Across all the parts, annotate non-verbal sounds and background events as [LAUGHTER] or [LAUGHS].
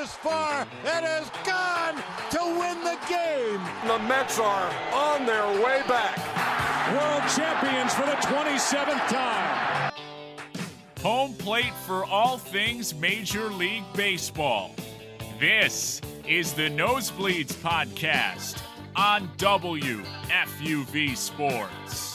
is far. It is gone to win the game. The Mets are on their way back. World champions for the 27th time. Home plate for all things Major League Baseball. This is the Nosebleeds Podcast on WFUV Sports.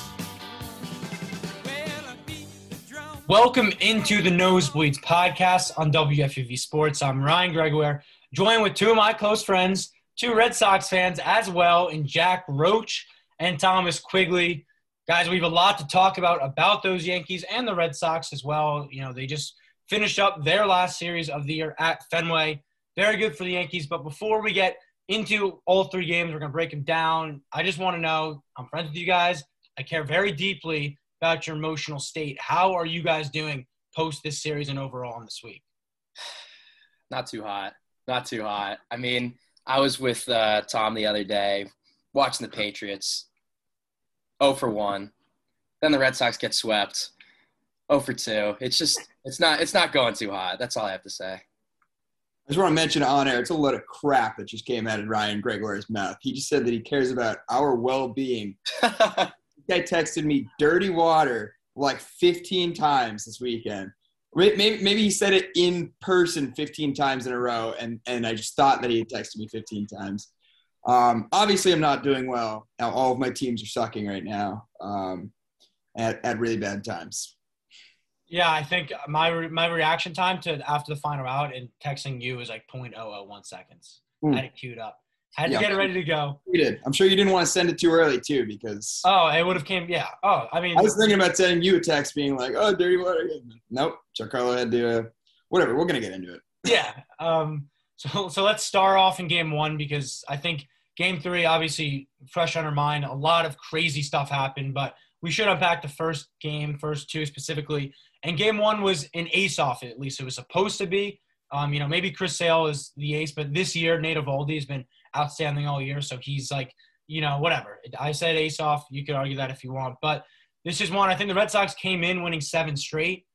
Welcome into the Nosebleeds podcast on WFUV Sports. I'm Ryan Gregoire, joined with two of my close friends, two Red Sox fans as well, and Jack Roach and Thomas Quigley. Guys, we have a lot to talk about about those Yankees and the Red Sox as well. You know, they just finished up their last series of the year at Fenway. Very good for the Yankees. But before we get into all three games, we're going to break them down. I just want to know I'm friends with you guys. I care very deeply about your emotional state. How are you guys doing post this series and overall in this week? [SIGHS] Not too hot. Not too hot. I mean, I was with uh, Tom the other day watching the Patriots. 0 for 1. Then the Red Sox get swept. 0 for 2. It's just it's not it's not going too hot. That's all I have to say. I just want to mention on air, it's a lot of crap that just came out of Ryan Gregoire's mouth. He just said that he cares about our well-being. [LAUGHS] guy texted me dirty water like 15 times this weekend. Maybe, maybe he said it in person 15 times in a row, and, and I just thought that he had texted me 15 times. Um, obviously, I'm not doing well. All of my teams are sucking right now um, at, at really bad times. Yeah, I think my my reaction time to after the final out and texting you was like 0.001 seconds. Mm. I had it queued up. I had to get it ready to go. You did. I'm sure you didn't want to send it too early too, because oh, it would have came. Yeah. Oh, I mean, I was thinking about sending you a text, being like, "Oh, dirty water." Nope. Giancarlo had to. Uh, whatever. We're gonna get into it. Yeah. Um. So so let's start off in game one because I think game three, obviously fresh on our mind. A lot of crazy stuff happened, but we should unpack the first game, first two specifically. And game one was an ace off. It, at least it was supposed to be. Um, you know, maybe Chris Sale is the ace, but this year Nate Eovaldi has been outstanding all year. So he's like, you know, whatever. I said ace off. You could argue that if you want, but this is one. I think the Red Sox came in winning seven straight.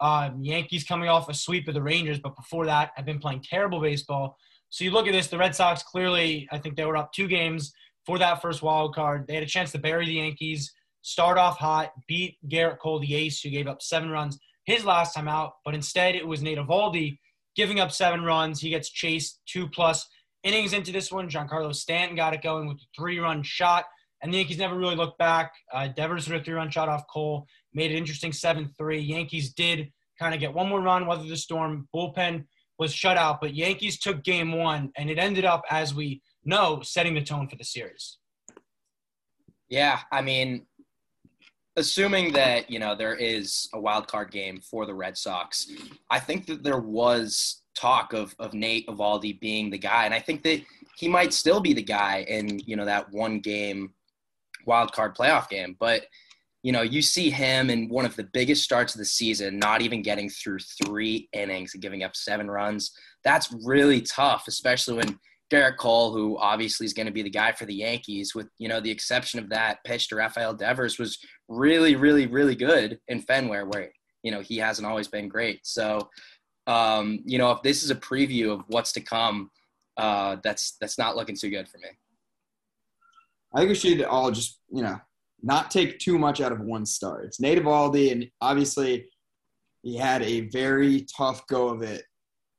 Um, Yankees coming off a sweep of the Rangers, but before that, I've been playing terrible baseball. So you look at this, the Red Sox clearly, I think they were up two games for that first wild card. They had a chance to bury the Yankees, start off hot, beat Gerrit Cole, the ace, who gave up seven runs his last time out, but instead it was Nate Eovaldi giving up seven runs. He gets chased two plus innings into this one. Giancarlo Stanton got it going with a three-run shot, and the Yankees never really looked back. Uh, Devers with a three-run shot off Cole, made it interesting 7-3. Yankees did kind of get one more run, weather the storm. Bullpen was shut out, but Yankees took game one, and it ended up, as we know, setting the tone for the series. Yeah, I mean, assuming that you know there is a wild card game for the Red Sox, I think that there was talk of of Nate Eovaldi being the guy, and I think that he might still be the guy in you know that one game wild card playoff game. But you know, you see him in one of the biggest starts of the season, not even getting through three innings and giving up seven runs. That's really tough, especially when Gerrit Cole, who obviously is going to be the guy for the Yankees, with you know the exception of that pitch to Rafael Devers, was really, really, really good in Fenway, where you know he hasn't always been great. So, um, you know, if this is a preview of what's to come, uh, that's that's not looking too good for me. I think we should all just you know not take too much out of one start. It's Nate Eovaldi, and obviously he had a very tough go of it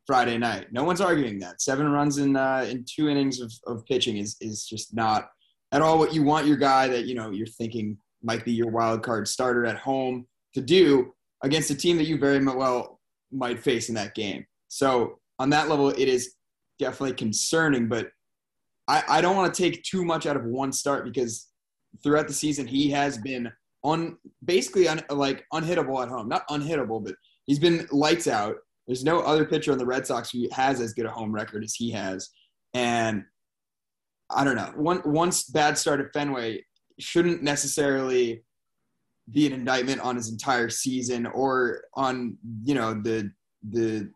Friday night. No one's arguing that. Seven runs in uh, in two innings of, of pitching is is just not at all what you want your guy that you know you're thinking might be your wild card starter at home to do against a team that you very well might face in that game. So on that level, it is definitely concerning. But I, I don't want to take too much out of one start because throughout the season he has been on basically un, like unhittable at home. Not unhittable, but he's been lights out there's no other pitcher on the Red Sox who has as good a home record as he has. And I don't know. One once bad start at Fenway shouldn't necessarily be an indictment on his entire season or on you know the the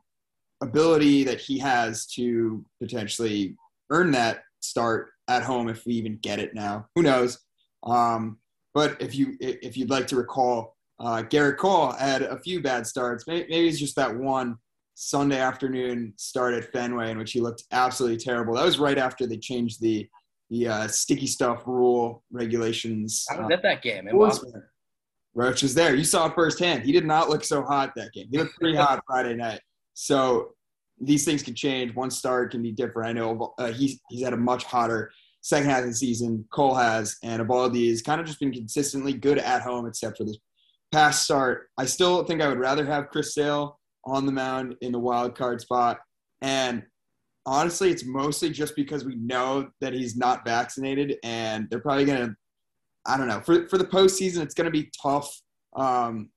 ability that he has to potentially earn that start at home if we even get it now. Who knows? Um, but if you if you'd like to recall uh, Gerrit Cole had a few bad starts. Maybe, maybe it's just that one Sunday afternoon start at Fenway in which he looked absolutely terrible. That was right after they changed the the uh, sticky stuff rule regulations. I was Uh, at that game in Boston. Roach was there. You saw it firsthand. He did not look so hot that game. He looked pretty [LAUGHS] hot Friday night. So these things can change. One start can be different. I know uh, he's he's had a much hotter second half of the season. Cole has, and Eovaldi has kind of just been consistently good at home, except for this past start. I still think I would rather have Chris Sale on the mound in the wild card spot. And honestly, it's mostly just because we know that he's not vaccinated, and they're probably going to. I don't know. For for the postseason, it's going to be tough. Um,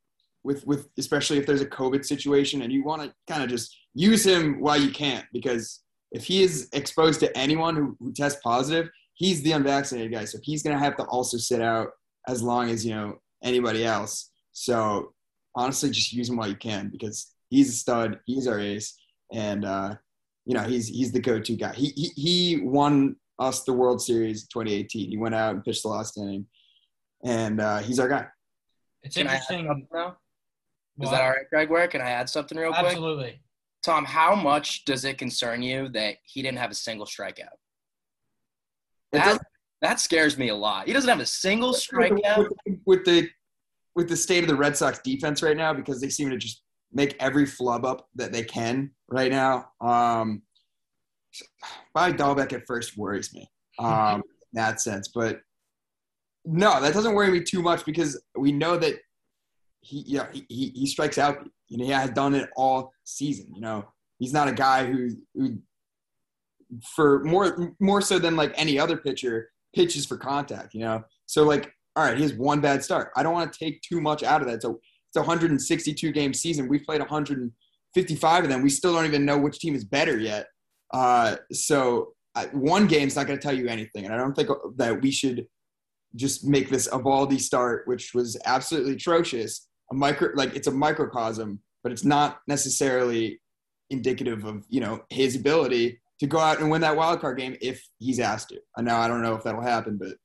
with with especially if there's a COVID situation, and you want to kind of just use him while you can, because if he is exposed to anyone who, who tests positive, he's the unvaccinated guy, so he's going to have to also sit out as long as you know anybody else. So honestly, just use him while you can because he's a stud. He's our ace, and uh, you know he's he's the go-to guy. He he, he won us the World Series 2018. He went out and pitched the last inning, and uh, he's our guy. It's Can interesting. something now? Is What? that all right, Greg? Where can I add something real quick? Absolutely. Tom, how much does it concern you that he didn't have a single strikeout? That, that scares me a lot. He doesn't have a single with strikeout. the, with the with the state of the Red Sox defense right now because they seem to just make every flub up that they can right now. Um, [SIGHS] Bobby Dalbec at first worries me um, in that sense, but no, that doesn't worry me too much because we know that he yeah he, he, he strikes out. You know, he has done it all season. You know, he's not a guy who who for more more so than like any other pitcher pitches for contact. You know, so like all right, he has one bad start. I don't want to take too much out of that. So it's a 162 game season. We've played 155 of them. We still don't even know which team is better yet. Uh, so I, one game's not going to tell you anything, and I don't think that we should just make this Eovaldi start, which was absolutely atrocious. A micro, like it's a microcosm, but it's not necessarily indicative of you know his ability to go out and win that wild card game if he's asked to. I know I don't know if that'll happen, but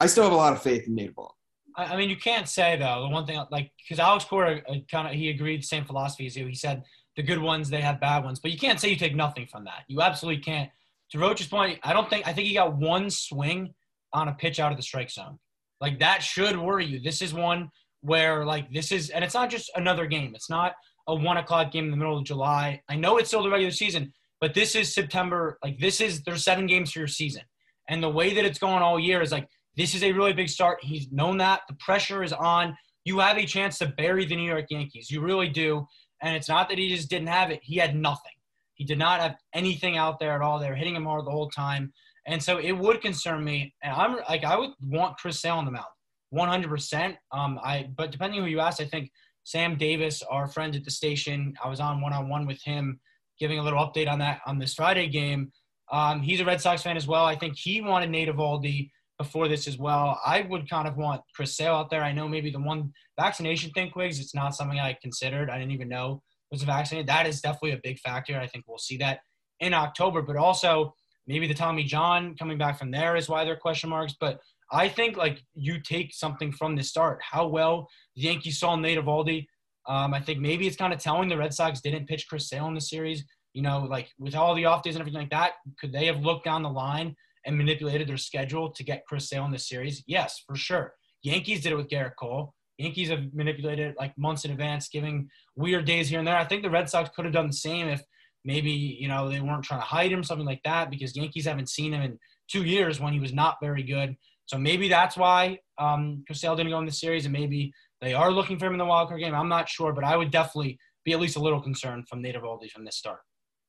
I still have a lot of faith in Nate Ball. I, I mean, you can't say though the one thing like because Alex Cora uh, kind of he agreed the same philosophy as you. He said the good ones they have bad ones, but you can't say you take nothing from that. You absolutely can't. To Roach's point, I don't think I think he got one swing on a pitch out of the strike zone. Like that should worry you. This is one where like this is, and it's not just another game. It's not a one o'clock game in the middle of July. I know it's still the regular season, but this is September. Like this is there's seven games for your season, and the way that it's going all year is like this is a really big start. He's known that the pressure is on. You have a chance to bury the New York Yankees. You really do. And it's not that he just didn't have it. He had nothing. He did not have anything out there at all. They were hitting him hard the whole time. And so it would concern me. And I'm like, I would want Chris Sale on the mound, 100%. Um, I but depending who you ask, I think Sam Davis, our friend at the station, I was on one on one with him, giving a little update on that on this Friday game. Um, he's a Red Sox fan as well. I think he wanted Nate Eovaldi before this as well. I would kind of want Chris Sale out there. I know maybe the one vaccination thing, Quigs, it's not something I considered. I didn't even know was vaccinated. That is definitely a big factor. I think we'll see that in October, but also maybe the Tommy John coming back from there is why there are question marks. But I think like you take something from the start, how well the Yankees saw Nate Eovaldi. Um, I think maybe it's kind of telling the Red Sox didn't pitch Chris Sale in the series. You know, like with all the off days and everything like that, could they have looked down the line and manipulated their schedule to get Chris Sale in the series? Yes, for sure. Yankees did it with Gerrit Cole. Yankees have manipulated it like months in advance, giving weird days here and there. I think the Red Sox could have done the same if maybe you know they weren't trying to hide him, something like that, because Yankees haven't seen him in two years when he was not very good. So maybe that's why um, Chris didn't go in the series, and maybe they are looking for him in the wild card game. I'm not sure, but I would definitely be at least a little concerned from Nate Eovaldi from this start.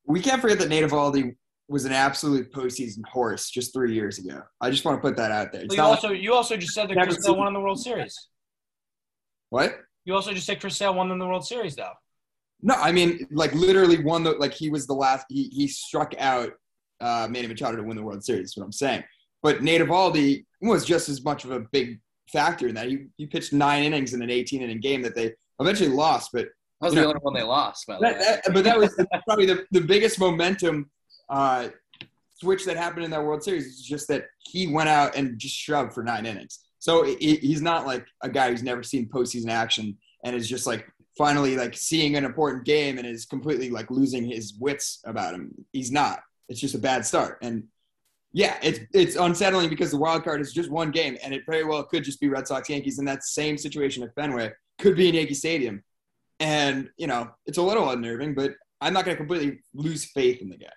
We can't forget that Nate Eovaldi was an absolute postseason horse just three years ago. I just want to put that out there. It's you not also you also just said that Never Chris Sale won in the World Series. what? You also just said Chris Sale won in the World Series, though. No, I mean like literally won the like he was the last he he struck out uh Manny Machado to win the World Series, is what I'm saying. But Nate Eovaldi was just as much of a big factor in that. He he pitched nine innings in an 18 inning game that they eventually lost, but That was the know- only one they lost. By the that, way. that- but that was probably the, the biggest momentum uh, switch that happened in that World Series. Is just that he went out and just shoved for nine innings. So he- he's not like a guy who's never seen postseason action and is just like finally like seeing an important game and is completely like losing his wits about him. He's not. It's just a bad start. And yeah, it's it's unsettling because the wild card is just one game, and it very well could just be Red Sox Yankees in that same situation at Fenway. Could be in Yankee Stadium, and you know it's a little unnerving, but I'm not going to completely lose faith in the guy.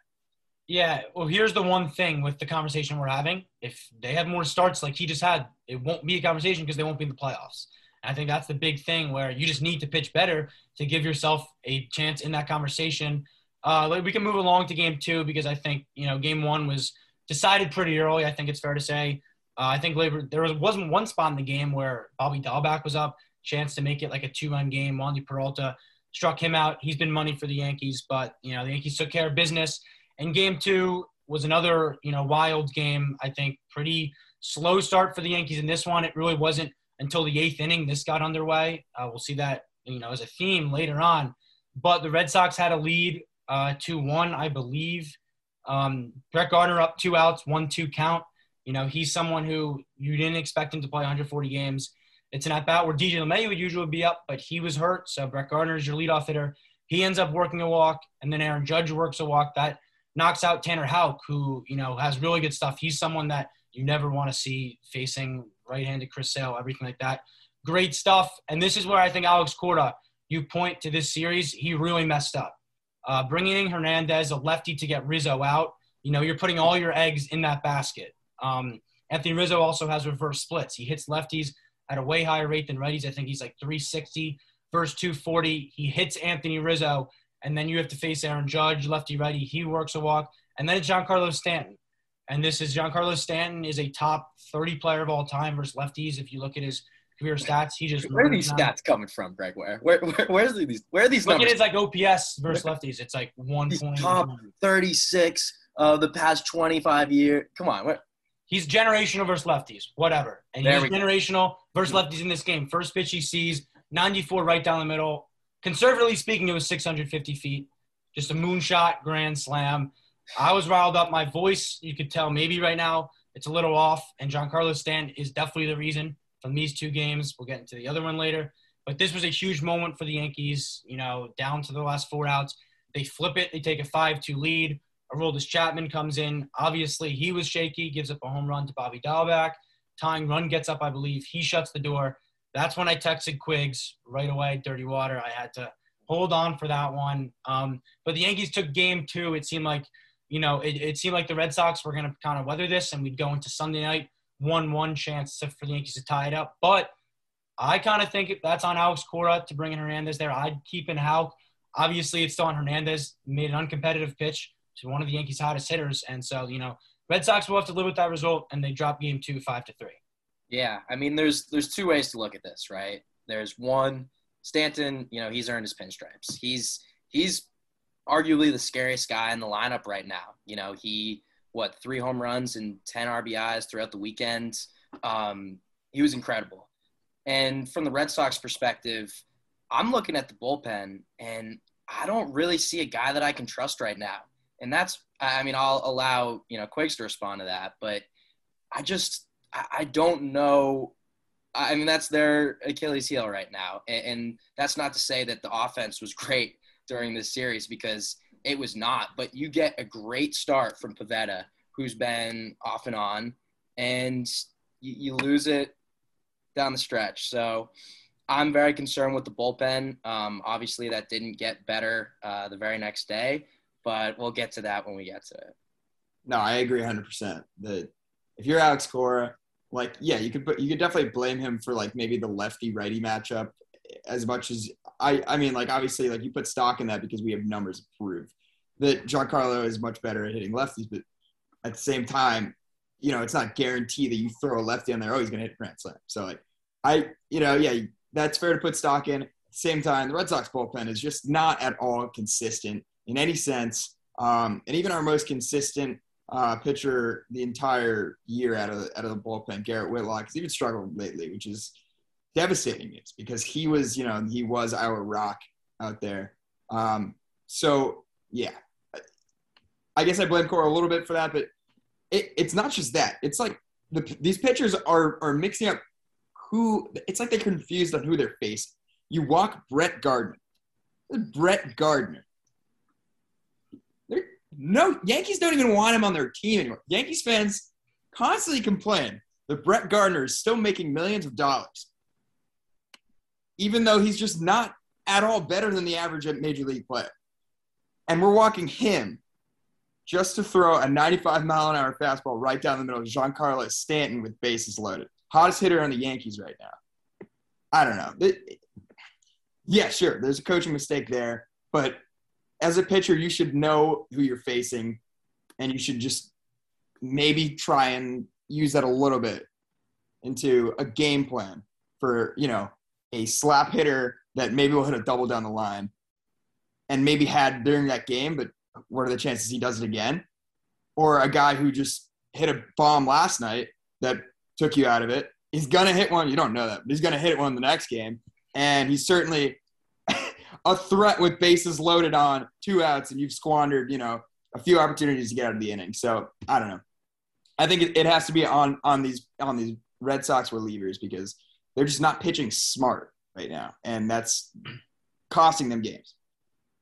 Yeah, well, here's the one thing with the conversation we're having. If they have more starts like he just had, it won't be a conversation because they won't be in the playoffs. I think that's the big thing where you just need to pitch better to give yourself a chance in that conversation. Uh, we can move along to game two because I think, you know, game one was decided pretty early. I think it's fair to say. Uh, I think labor, there was, wasn't one spot in the game where Bobby Dalbec was up, chance to make it like a two-run game. Wandy Peralta struck him out. He's been money for the Yankees, but you know the Yankees took care of business. And game two was another you know wild game. I think pretty slow start for the Yankees in this one. It really wasn't until the eighth inning this got underway. Uh, we'll see that you know as a theme later on. But the Red Sox had a lead, uh, two one, I believe. Um, Brett Gardner up two outs, one two count. You know, he's someone who you didn't expect him to play 140 games. It's an at bat where DJ LeMahieu would usually be up, but he was hurt. So Brett Gardner is your leadoff hitter. He ends up working a walk, and then Aaron Judge works a walk. That knocks out Tanner Houck, who, you know, has really good stuff. He's someone that you never want to see facing right-handed Chris Sale, everything like that. Great stuff. And this is where I think Alex Cora, you point to this series, he really messed up. Uh, bringing in Hernandez, a lefty, to get Rizzo out, you know, you're putting all your eggs in that basket. Um, Anthony Rizzo also has reverse splits. He hits lefties at a way higher rate than righties. I think he's like 360 versus 240. He hits Anthony Rizzo, and then you have to face Aaron Judge, lefty righty. He works a walk, and then it's Giancarlo Stanton. And this is Giancarlo Stanton is a top 30 player of all time versus lefties. If you look at his career stats, he just where are these stats coming from, Greg? Where where, where where's these where are these look numbers? at his like OPS versus lefties. It's like one point top 36 of the past 25 years. Come on, where, He's generational versus lefties, whatever. And There he's we go. generational versus lefties in this game. First pitch he sees, 94 right down the middle. Conservatively speaking, it was 650 feet. Just a moonshot grand slam. I was riled up. My voice, you could tell maybe right now it's a little off. And Giancarlo Stanton is definitely the reason from these two games. We'll get into the other one later. But this was a huge moment for the Yankees, you know, down to the last four outs. They flip it. They take a 5-2 lead. Aroldis Chapman comes in. Obviously, he was shaky, gives up a home run to Bobby Dalbec. Tying run gets up, I believe. He shuts the door. That's when I texted Quiggs right away, dirty water. I had to hold on for that one. Um, but the Yankees took game two. It seemed like, you know, it, it seemed like the Red Sox were going to kind of weather this and we'd go into Sunday night, 1 1 chance for the Yankees to tie it up. But I kind of think that's on Alex Cora to bring in Hernandez there. I'd keep in Houck. Obviously, it's still on Hernandez. Made an uncompetitive pitch to one of the Yankees' hottest hitters. And so, you know, Red Sox will have to live with that result, and they drop game two, five to three. Yeah, I mean, there's there's two ways to look at this, right? There's one, Stanton. You know, he's earned his pinstripes. He's he's arguably the scariest guy in the lineup right now. You know, he what three home runs and ten RBIs throughout the weekend. Um, he was incredible. And from the Red Sox perspective, I'm looking at the bullpen, and I don't really see a guy that I can trust right now. And that's, I mean, I'll allow you know Quakes to respond to that, but I just I don't know. I mean, that's their Achilles heel right now. And that's not to say that the offense was [LAUGHS] great during this series because it was not. But you get a great start from Pivetta, who's been off and on, and you, you lose it down the stretch. So I'm very concerned with the bullpen. Um, obviously, that didn't get better uh, the very next day, but we'll get to that when we get to it. No, I agree 100%. That if you're Alex Cora, like, yeah, you could you could definitely blame him for like maybe the lefty righty matchup as much as I, I mean, like, obviously, like, you put stock in that because we have numbers to prove that Giancarlo is much better at hitting lefties, but at the same time, you know, it's not guaranteed that you throw a lefty on there, oh, he's going to hit a grand slam. So, like, I, you know, yeah, that's fair to put stock in. Same time, the Red Sox bullpen is just not at all consistent in any sense. Um, and even our most consistent uh, pitcher the entire year out of out of the bullpen, Garrett Whitlock, has even struggled lately, which is devastating news because he was, you know, he was our rock out there. Um, so yeah, I guess I blame Cora a little bit for that, but it, it's not just that. It's like the, these pitchers are are mixing up who. It's like they're confused on who they're facing. You walk Brett Gardner. Brett Gardner. They're, no, Yankees don't even want him on their team anymore. Yankees fans constantly complain that Brett Gardner is still making millions of dollars, even though he's just not at all better than the average major league player. And we're walking him just to throw a 95 mile an hour fastball right down the middle of Giancarlo Stanton with bases loaded. Hottest hitter on the Yankees right now. I don't know. It, yeah, sure. There's a coaching mistake there, but as a pitcher, you should know who you're facing, and you should just maybe try and use that a little bit into a game plan for you know a slap hitter that maybe will hit a double down the line, and maybe had during that game, but what are the chances he does it again? Or a guy who just hit a bomb last night that took you out of it. He's gonna hit one. You don't know that, but he's gonna hit one in the next game and he's certainly [LAUGHS] a threat with bases loaded on two outs, and you've squandered, you know, a few opportunities to get out of the inning. So I don't know. I think it, it has to be on on these on these Red Sox relievers because they're just not pitching smart right now, and that's costing them games.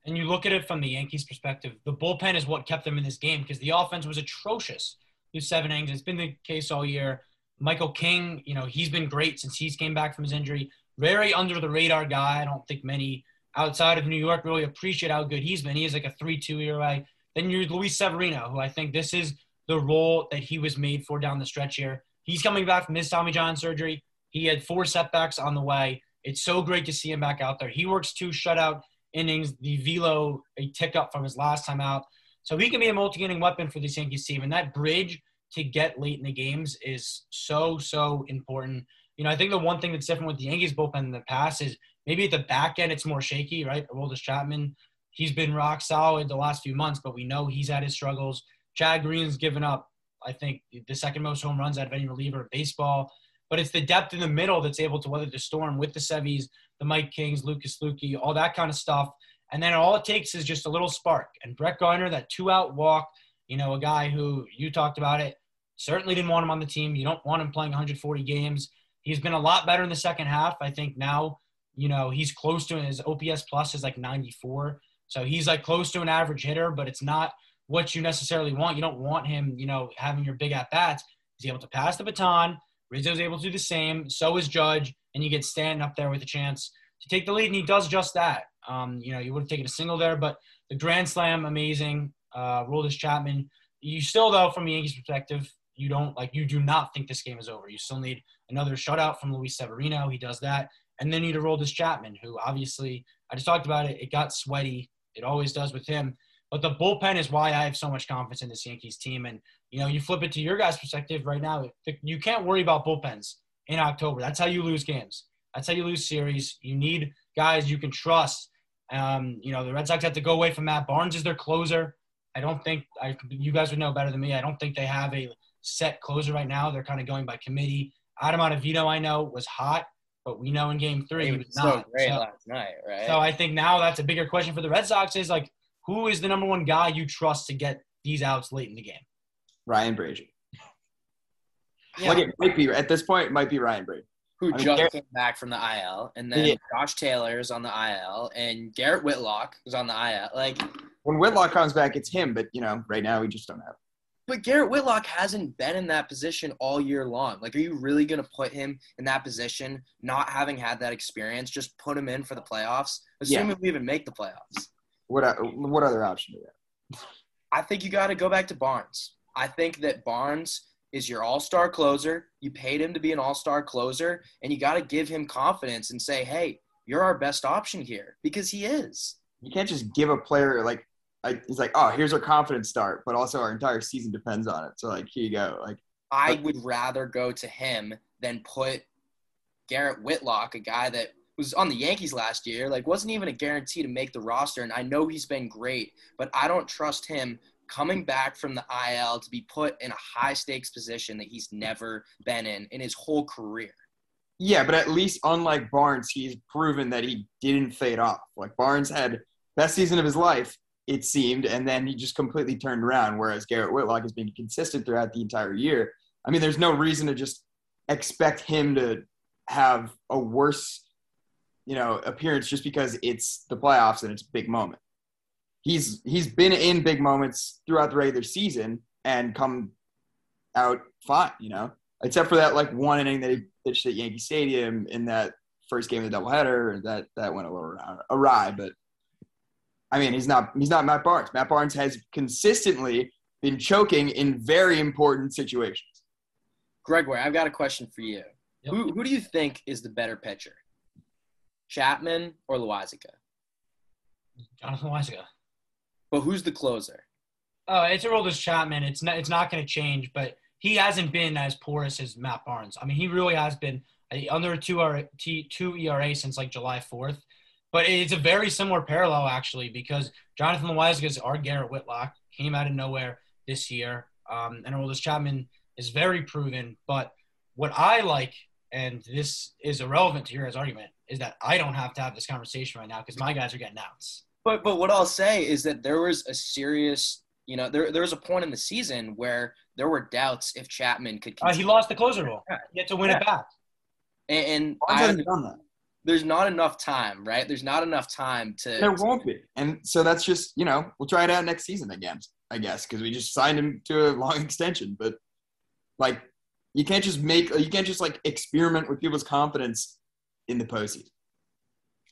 And you look at it from the Yankees' perspective, the bullpen is what kept them in this game because the offense was atrocious through seven innings. It's been the case all year. Michael King, you know, he's been great since he's came back from his injury very under the radar guy. I don't think many outside of New York really appreciate how good he's been. He is like a 3 2 ERA. Then you're Luis Severino, who I think this is the role that he was made for down the stretch here. He's coming back from his Tommy John surgery. He had four setbacks on the way. It's so great to see him back out there. He works two shutout innings, the velo a tick up from his last time out. So he can be a multi-inning weapon for this Yankees team. And that bridge to get late in the games is so, so important. You know, I think the one thing that's different with the Yankees bullpen in the past is maybe at the back end it's more shaky, right? Aroldis Chapman, he's been rock solid the last few months, but we know he's had his struggles. Chad Green's given up, I think, the second most home runs out of any reliever in baseball. But it's the depth in the middle that's able to weather the storm with the Sevies, the Mike Kings, Lucas Luetge, all that kind of stuff. And then all it takes is just a little spark. And Brett Gardner, that two out walk, you know, a guy who you talked about it, certainly didn't want him on the team. You don't want him playing 140 games. He's been a lot better in the second half. I think now, you know, he's close to his OPS plus is like 94. So he's like close to an average hitter, but it's not what you necessarily want. You don't want him, you know, having your big at bats. He's able to pass the baton. Rizzo's able to do the same. So is Judge, and you get Stanton up there with a chance to take the lead, and he does just that. Um, you know, you would have taken a single there, but the grand slam, amazing. Uh, Aroldis Chapman. You still, though, from the Yankees' perspective, you don't like you do not think this game is over. You still need another shutout from Luis Severino. He does that. And then you need to Aroldis Chapman, who obviously I just talked about it. It got sweaty. It always does with him. But the bullpen is why I have so much confidence in this Yankees team. And you know, you flip it to your guys' perspective right now. You can't worry about bullpens in October. That's how you lose games. That's how you lose series. You need guys you can trust. Um, you know, the Red Sox have to go away from Matt Barnes as their closer. I don't think I, you guys would know better than me. I don't think they have a set closer right now. They're kind of going by committee. Adam Ottavino, I know, was hot, but we know in Game Three he was, so not. great so, last night, right? So I think now that's a bigger question for the Red Sox: is like, who is the number one guy you trust to get these outs late in the game? Ryan Brasier. Yeah. Like it might be at this point, it might be Ryan Brasier. Who I mean, just Garrett, came back from the IL, and then yeah. Josh Taylor's on the IL, and Garrett Whitlock is on the IL. Like when Whitlock comes back, it's him. But you know, right now we just don't have. But Garrett Whitlock hasn't been in that position all year long. Like, are you really going to put him in that position, not having had that experience? Just put him in for the playoffs, assuming yeah. we even make the playoffs. What uh, what other option do you have? I think you got to go back to Barnes. I think that Barnes is your all-star closer. You paid him to be an all-star closer, and you got to give him confidence and say, "Hey, you're our best option here," because he is. You can't just give a player like I, he's like, oh, here's our confidence start, but also our entire season depends on it. So like, here you go. Like, I would rather go to him than put Garrett Whitlock, a guy that was on the Yankees last year, like wasn't even a guarantee to make the roster. And I know he's been great, but I don't trust him coming back from the IL to be put in a high stakes position that he's never been in in his whole career. Yeah, but at least unlike Barnes, he's proven that he didn't fade off. Like Barnes had best season of his life it seemed, and then he just completely turned around. Whereas Garrett Whitlock has been consistent throughout the entire year. I mean, there's no reason to just expect him to have a worse you know, appearance just because it's the playoffs and it's a big moment. He's he's been in big moments throughout the regular season and come out fine, you know, except for that like one inning that he pitched at Yankee Stadium in that first game of the doubleheader. That that went a little awry, but I mean, he's not he's not Matt Barnes. Matt Barnes has consistently been choking in very important situations. Gregory, I've got a question for you. Yep. Who who do you think is the better pitcher? Chapman or Loaisiga? Jonathan Loaisiga. But who's the closer? Oh, it's Aroldis Chapman. It's not. It's not going to change, but he hasn't been as porous as Matt Barnes. I mean, he really has been uh, under a two R two ERA since like July fourth. But it's a very similar parallel actually because Jonathan Loaisiga is our Garrett Whitlock came out of nowhere this year, um, and Aroldis Chapman is very proven. But what I like, and this is irrelevant to your argument, is that I don't have to have this conversation right now because my guys are getting outs. But but what I'll say is that there was a serious, you know, there there was a point in the season where there were doubts if Chapman could. Uh, he lost the closer role. He had to win it back. and, and I, hasn't done that. there's not enough time, right? There's not enough time to. There won't be, and so that's just you know we'll try it out next season again, I guess, because we just signed him to a long [LAUGHS] extension. But like, you can't just make you can't just like experiment with people's confidence in the postseason.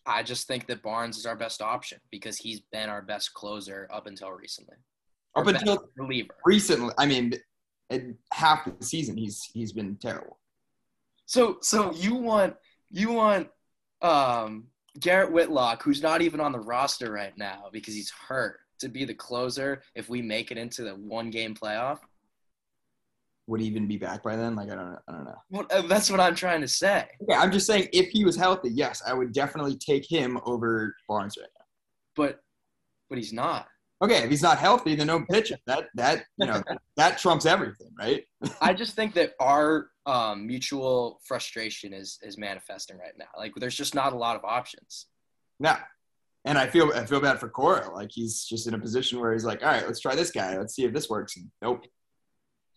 I just think that Barnes is our best option because he's been our best closer up until recently. Up until reliever. recently, I mean, half the season he's he's been terrible. So so you want you want um, Garrett Whitlock, who's not even on the roster right now because he's hurt, to be the closer if we make it into the one game playoff? Would he even be back by then? Like I don't know. I don't know. Well, uh, that's what I'm trying to say. Yeah, I'm just saying if he was healthy, yes, I would definitely take him over Barnes right now. But but he's not. Okay, if he's not healthy, then no pitch him. That that you know [LAUGHS] that trumps everything, right? [LAUGHS] I just think that our um, mutual frustration is is manifesting right now. Like there's just not a lot of options. No. And I feel I feel bad for Cora. Like he's just in a position where he's like, all right, let's try this guy. Let's see if this works. And nope.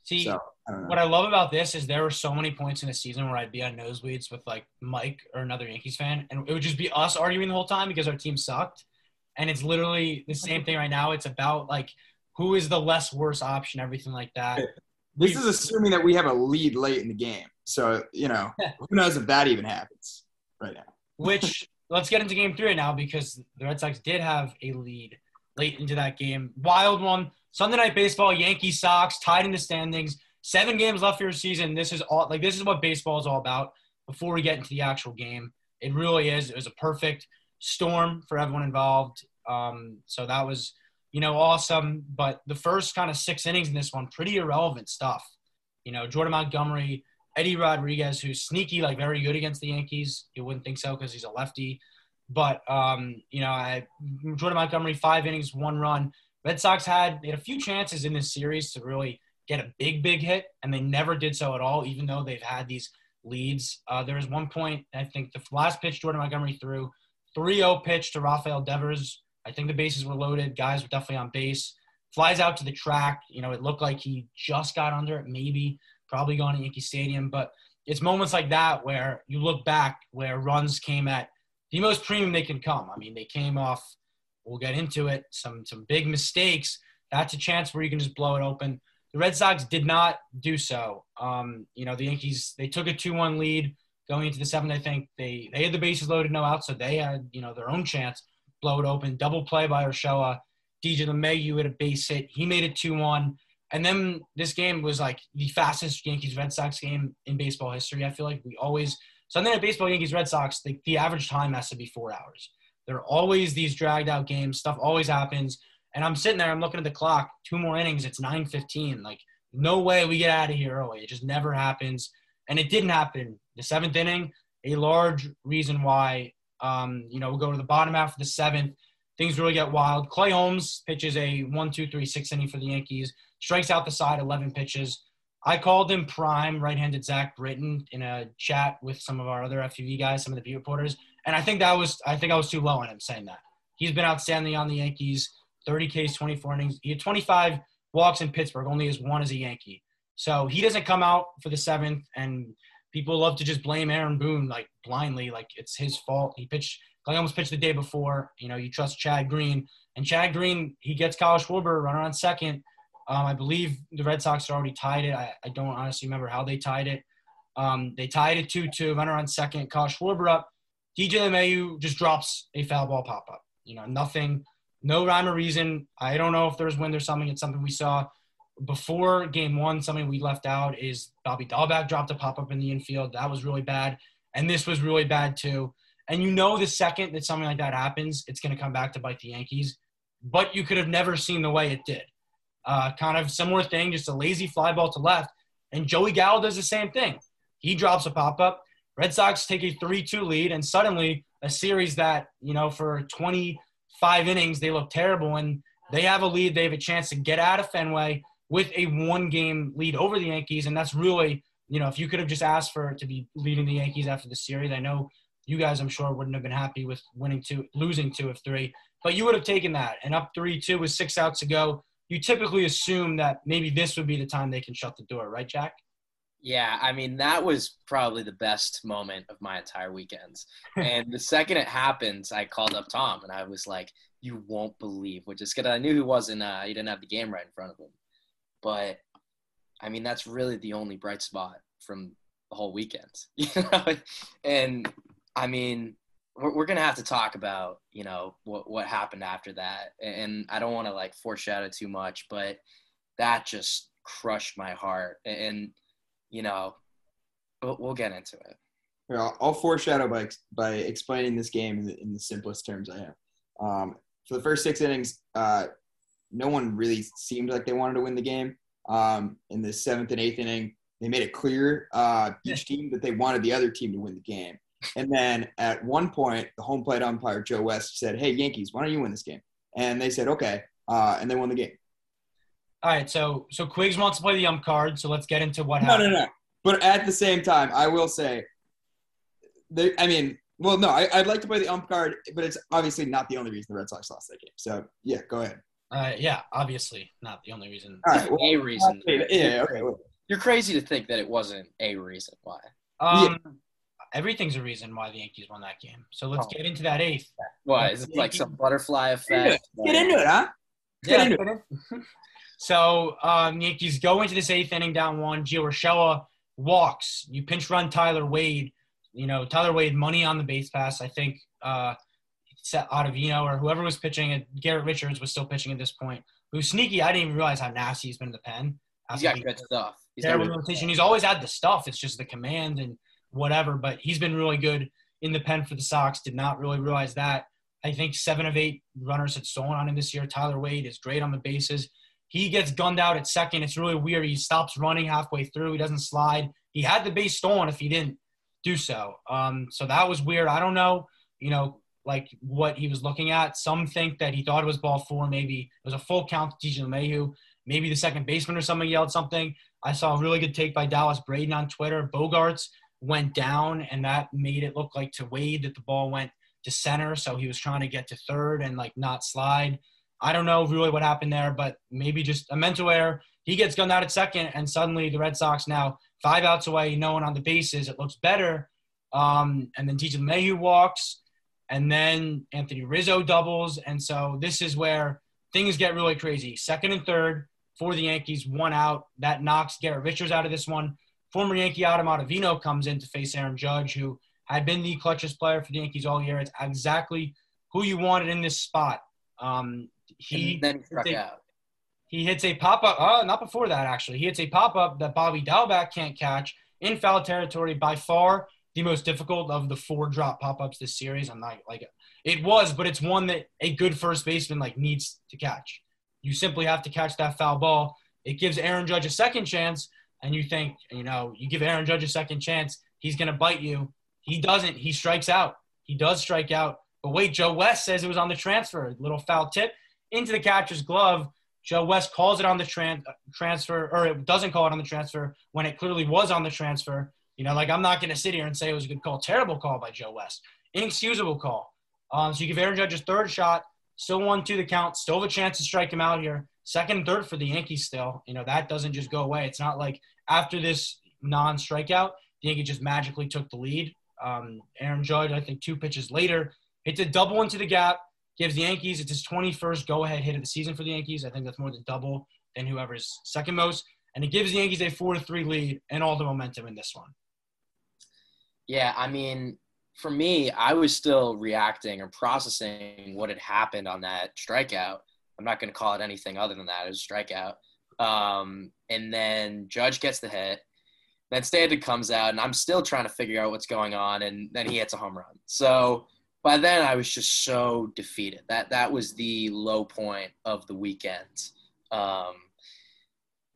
See, So I what I love about this is there were so many points in the season where I'd be on nosebleeds with like Mike or another Yankees fan, and it would just be us arguing the whole time because our team sucked. And it's literally the same thing right now. It's about like who is the less worse option, everything like that. [LAUGHS] this is assuming that we have a lead late in the game. So you know, who knows if that even happens right now. [LAUGHS] Which let's get into game three now because the Red Sox did have a lead late into that game. Wild one. Sunday night baseball, Yankees Sox tied in the standings. Seven games left for your season. This is all like this is what baseball is all about. Before we get into the actual game, it really is. It was a perfect storm for everyone involved. Um, so that was, you know, awesome. But the first kind of six innings in this one, pretty irrelevant stuff. You know, Jordan Montgomery, Eddie Rodriguez, who's sneaky, like very good against the Yankees. You wouldn't think so because he's a lefty. But um, you know, I, Jordan Montgomery, five innings, one run. Red Sox had, they had a few chances in this series to really get a big, big hit, and they never did so at all, even though they've had these leads. Uh, there was one point, I think the last pitch Jordan Montgomery threw, 3 0 pitch to Rafael Devers. I think the bases were loaded. Guys were definitely on base. Flies out to the track. You know, it looked like he just got under it, maybe, probably going to Yankee Stadium. But it's moments like that where you look back where runs came at the most premium they can come. I mean, they came off we'll get into it. Some some big mistakes. That's a chance where you can just blow it open. The Red Sox did not do so. Um, you know, the Yankees they took a two-one lead going into the seventh. I think they they had the bases loaded, no out, so they had you know their own chance. Blow it open, double play by Urshela. DJ LeMahieu had a base hit. He made it two-one. And then this game was like the fastest Yankees Red Sox game in baseball history. I feel like we always Sunday night baseball Yankees Red Sox. The, the average time has to be four hours. There are always these dragged out games. Stuff always happens. And I'm sitting there, I'm looking at the clock. Two more innings, it's 9:15. Like, no way we get out of here early. It just never happens. And it didn't happen. The seventh inning, a large reason why, um, you know, we'll go to the bottom half of the seventh. Things really get wild. Clay Holmes pitches a one, two, three, six inning for the Yankees. Strikes out the side, 11 pitches. I called him prime right-handed Zach Britton in a chat with some of our other FUV guys, some of the beat reporters, and I think that was I think I was too low on him saying that. He's been outstanding on the Yankees, 30 Ks, 24 innings. He had 25 walks in Pittsburgh, only his one as a Yankee. So he doesn't come out for the seventh and people love to just blame Aaron Boone like blindly, like it's his fault. He pitched, like almost pitched the day before. You know, you trust Chad Green, and Chad Green he gets Kyle Schwarber runner on second. Um, I believe the Red Sox already tied it. I, I don't honestly remember how they tied it. Um, they tied it 2-2, runner on second, Kyle Schwarber up. DJ LeMahieu just drops a foul ball pop up. You know, nothing, no rhyme or reason. I don't know if there's wind or something. It's something we saw before game one. Something we left out is Bobby Dalbec dropped a pop up in the infield. That was really bad. And this was really bad too. And you know, the second that something like that happens, it's going to come back to bite the Yankees. But you could have never seen the way it did. Uh, kind of similar thing, just a lazy fly ball to left. And Joey Gallo does the same thing. He drops a pop up. Red Sox take a 3 2 lead, and suddenly a series that, you know, for 25 innings, they look terrible. And they have a lead. They have a chance to get out of Fenway with a one game lead over the Yankees. And that's really, you know, if you could have just asked for to be leading the Yankees after the series, I know you guys, I'm sure, wouldn't have been happy with winning two, losing two of three, but you would have taken that. And up 3 2 with six outs to go, you typically assume that maybe this would be the time they can shut the door, right, Jack? Yeah, I mean that was probably the best moment of my entire weekends. [LAUGHS] and the second it happened, I called up Tom and I was like, "You won't believe," which is good. I knew he wasn't. Uh, he didn't have the game right in front of him, but I mean that's really the only bright spot from the whole weekend, [LAUGHS] you know. and I mean, we're, we're gonna have to talk about you know what what happened after that, and I don't want to like foreshadow too much, but that just crushed my heart and you know, we'll, we'll get into it. Here, I'll, I'll, foreshadow by by explaining this game in the, in the simplest terms I have. Um, for the first six innings, uh, no one really seemed like they wanted to win the game. Um, in the seventh and eighth inning, they made it clear uh, each team that they wanted the other team to win the game. And then at one point, the home plate umpire Joe West said, "Hey Yankees, why don't you win this game?" And they said, "Okay," uh, and they won the game. All right, so so Quiggs wants to play the ump card, so let's get into what happened. No, no, no. But at the same time, I will say, they, I mean, well, no, I, would like to play the ump card, but it's obviously not the only reason the Red Sox lost that game. So yeah, go ahead. Uh, yeah, obviously not the only reason. All right, well, a reason. Yeah, okay. You're crazy to think that it wasn't a reason why. Um, yeah. everything's a reason why the Yankees won that game. So let's oh. get into that eighth. What is it like some butterfly effect? Get into it, huh? Get yeah, into it. [LAUGHS] So um, Yankees go into this eighth inning down one. Gio Urshela walks. You pinch run Tyler Wade. You know Tyler Wade money on the base pass. I think uh, Ottavino or whoever was pitching. Garrett Richards was still pitching at this point. Who's sneaky? I didn't even realize how nasty he's been in the pen. He's got good stuff. He's rotation. He's always had the stuff. It's just the command and whatever. But he's been really good in the pen for the Sox. Did not really realize that. I think seven of eight runners had stolen on him this year. Tyler Wade is great on the bases. He gets gunned out at second. It's really weird. He stops running halfway through. He doesn't slide. He had the base stolen if he didn't do so. Um, so that was weird. I don't know, you know, like what he was looking at. Some think that he thought it was ball four. Maybe it was a full count to DJ LeMahieu. Maybe the second baseman or something yelled something. I saw a really good take by Dallas Braden on Twitter. Bogaerts went down, and that made it look like to Wade that the ball went to center. So he was trying to get to third and like not slide. I don't know really what happened there, but maybe just a mental error. He gets gunned out at second, and suddenly the Red Sox now five outs away, no one on the bases. It looks better. Um, and then DJ LeMahieu walks, and then Anthony Rizzo doubles. And so this is where things get really crazy. Second and third for the Yankees, one out. That knocks Garrett Richards out of this one. Former Yankee Adam Ottavino comes in to face Aaron Judge, who had been the clutchest player for the Yankees all year. It's exactly who you wanted in this spot. Um, he and then he struck out. He hits a pop up. Uh, not before that actually. He hits a pop up that Bobby Dalbec can't catch in foul territory. By far the most difficult of the four drop pop ups this series. I'm not like it was, but it's one that a good first baseman like needs to catch. You simply have to catch that foul ball. It gives Aaron Judge a second chance, and you think you know you give Aaron Judge a second chance, he's gonna bite you. He doesn't. He strikes out. He does strike out. But wait, Joe West says it was on the transfer. Little foul tip into the catcher's glove. Joe West calls it on the tran- transfer, or it doesn't call it on the transfer when it clearly was on the transfer. You know, like I'm not going to sit here and say it was a good call. Terrible call by Joe West. Inexcusable call. Um, so you give Aaron Judge his third shot, still one to the count, still have a chance to strike him out here. Second and third for the Yankees still. You know, that doesn't just go away. It's not like after this non strikeout, the Yankees just magically took the lead. Um, Aaron Judge, I think two pitches later, hits a double into the gap, gives the Yankees it's his 21st go-ahead hit of the season for the Yankees. I think that's more than double than whoever's second most, and it gives the Yankees a four to three lead and all the momentum in this one. Yeah, I mean, for me, I was still reacting or processing what had happened on that strikeout. I'm not going to call it anything other than that. It was a strikeout. Um, and then Judge gets the hit. Then Stanton comes out, and I'm still trying to figure out what's going on. And then he hits a home run. So by then, I was just so defeated. That that was the low point of the weekend. Um,